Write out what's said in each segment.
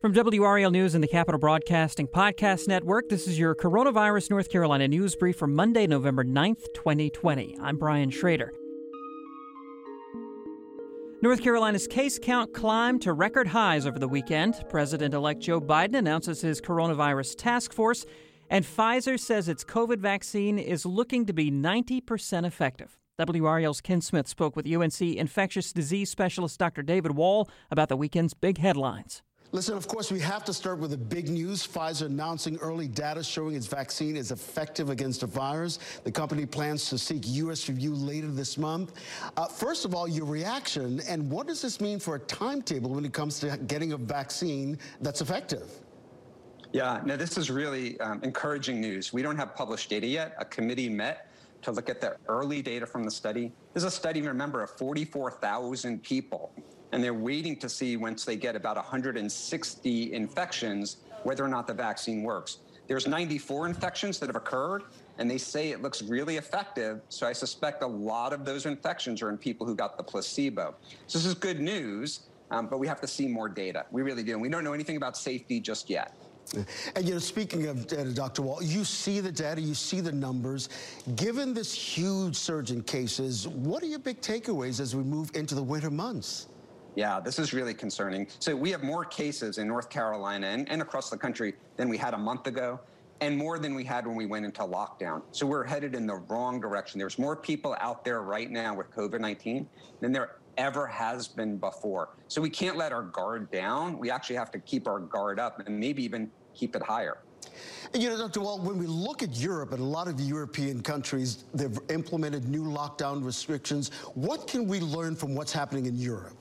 From WRAL News and the Capitol Broadcasting Podcast Network, this is your Coronavirus North Carolina News Brief for Monday, November 9th, 2020. I'm Brian Schrader. North Carolina's case count climbed to record highs over the weekend. President elect Joe Biden announces his coronavirus task force, and Pfizer says its COVID vaccine is looking to be 90% effective. WRAL's Ken Smith spoke with UNC infectious disease specialist Dr. David Wohl about the weekend's big headlines. Listen, of course, we have to start with the big news. Pfizer announcing early data showing its vaccine is effective against the virus. The company plans to seek U.S. review later this month. Uh, first of all, your reaction, and what does this mean for a timetable when it comes to getting a vaccine that's effective? Yeah, no, this is really um, encouraging news. We don't have published data yet. A committee met to look at the early data from the study. This is a study, remember, of 44,000 people and they're waiting to see once they get about 160 infections whether or not the vaccine works. There's 94 infections that have occurred, and they say it looks really effective. So I suspect a lot of those infections are in people who got the placebo. So this is good news, um, but we have to see more data. We really do. And we don't know anything about safety just yet. And you know, speaking of data, Dr. Wohl, you see the data, you see the numbers. Given this huge surge in cases, what are your big takeaways as we move into the winter months? Yeah, this is really concerning. So we have more cases in North Carolina and, and across the country than we had a month ago and more than we had when we went into lockdown. So we're headed in the wrong direction. There's more people out there right now with COVID 19 than there ever has been before. So we can't let our guard down. We actually have to keep our guard up and maybe even keep it higher. You know, Dr. Wohl, when we look at Europe and a lot of European countries, they've implemented new lockdown restrictions. What can we learn from what's happening in Europe?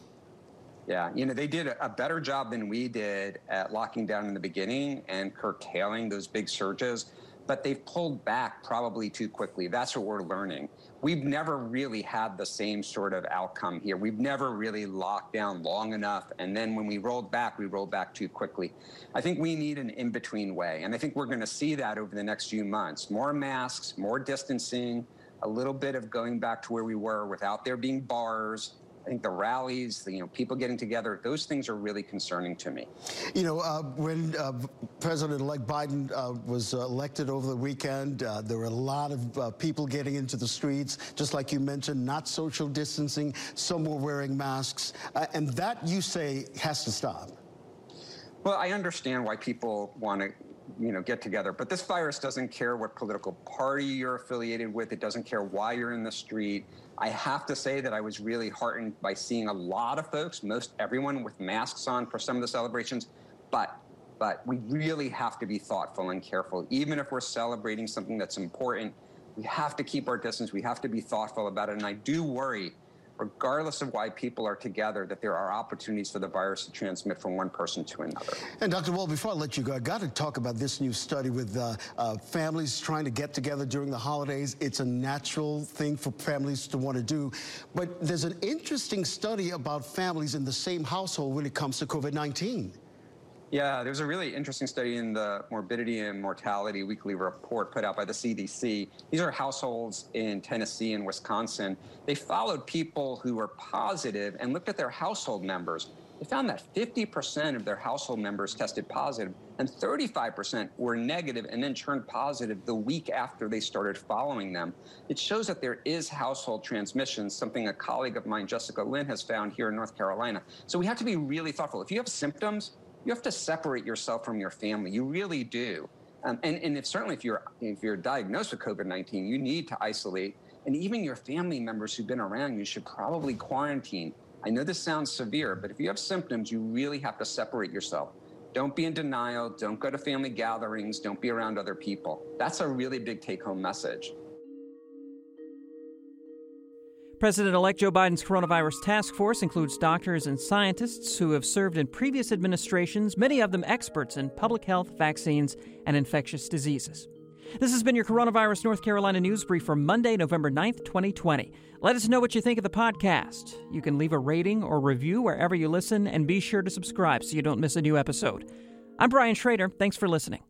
Yeah, you know, they did a better job than we did at locking down in the beginning and curtailing those big surges, but they've pulled back probably too quickly. That's what we're learning. We've never really had the same sort of outcome here. We've never really locked down long enough. And then when we rolled back, we rolled back too quickly. I think we need an in between way. And I think we're going to see that over the next few months more masks, more distancing, a little bit of going back to where we were without there being bars I think the rallies, the, you know, people getting together, those things are really concerning to me. You know, uh, when uh, President-elect Biden uh, was elected over the weekend, uh, there were a lot of uh, people getting into the streets, just like you mentioned, not social distancing. Some were wearing masks, uh, and that you say has to stop. Well, I understand why people want to you know get together. But this virus doesn't care what political party you're affiliated with. It doesn't care why you're in the street. I have to say that i was really heartened by seeing a lot of folks most everyone with masks on for some of the celebrations. But but we really have to be thoughtful and careful. Even if we're celebrating something that's important we have to keep our distance. We have to be thoughtful about it. And i do worry regardless of why people are together, that there are opportunities for the virus to transmit from one person to another. And Dr. Wohl, before I let you go, I got to talk about this new study with uh, uh, families trying to get together during the holidays. It's a natural thing for families to want to do. But there's an interesting study about families in the same household when it comes to COVID 19. Yeah, there's a really interesting study in the Morbidity and Mortality Weekly Report put out by the CDC. These are households in Tennessee and Wisconsin. They followed people who were positive and looked at their household members. They found that 50% of their household members tested positive and 35% were negative and then turned positive the week after they started following them. It shows that there is household transmission, something a colleague of mine, Jessica Lynn, has found here in North Carolina. So we have to be really thoughtful. If you have symptoms, you have to separate yourself from your family. You really do. Um, and and if certainly if you're if you're diagnosed with COVID nineteen, you need to isolate. And even your family members who've been around you should probably quarantine. I know this sounds severe, but if you have symptoms, you really have to separate yourself. Don't be in denial. Don't go to family gatherings. Don't be around other people. That's a really big take home message. President elect Joe Biden's coronavirus task force includes doctors and scientists who have served in previous administrations, many of them experts in public health, vaccines, and infectious diseases. This has been your Coronavirus North Carolina News Brief for Monday, November 9th, 2020. Let us know what you think of the podcast. You can leave a rating or review wherever you listen, and be sure to subscribe so you don't miss a new episode. I'm Brian Schrader. Thanks for listening.